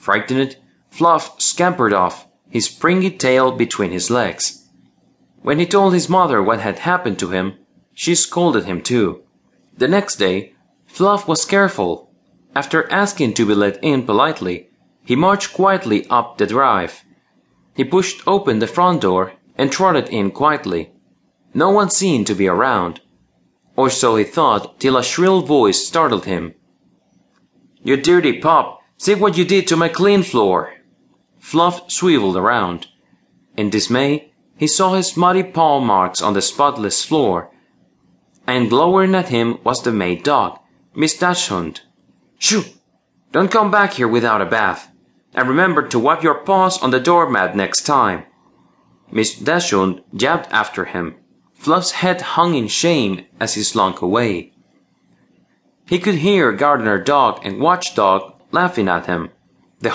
Frightened, Fluff scampered off, his springy tail between his legs. When he told his mother what had happened to him, she scolded him too. The next day, Fluff was careful. After asking to be let in politely, he marched quietly up the drive. He pushed open the front door and trotted in quietly. No one seemed to be around. Or so he thought till a shrill voice startled him. You dirty pup, see what you did to my clean floor. Fluff swiveled around. In dismay, he saw his muddy paw marks on the spotless floor. And glowering at him was the maid dog, Miss Dachshund. Shoo! Don't come back here without a bath. And remember to wipe your paws on the doormat next time. Miss Dachshund jabbed after him. Fluff's head hung in shame as he slunk away. He could hear Gardener Dog and Watchdog laughing at him.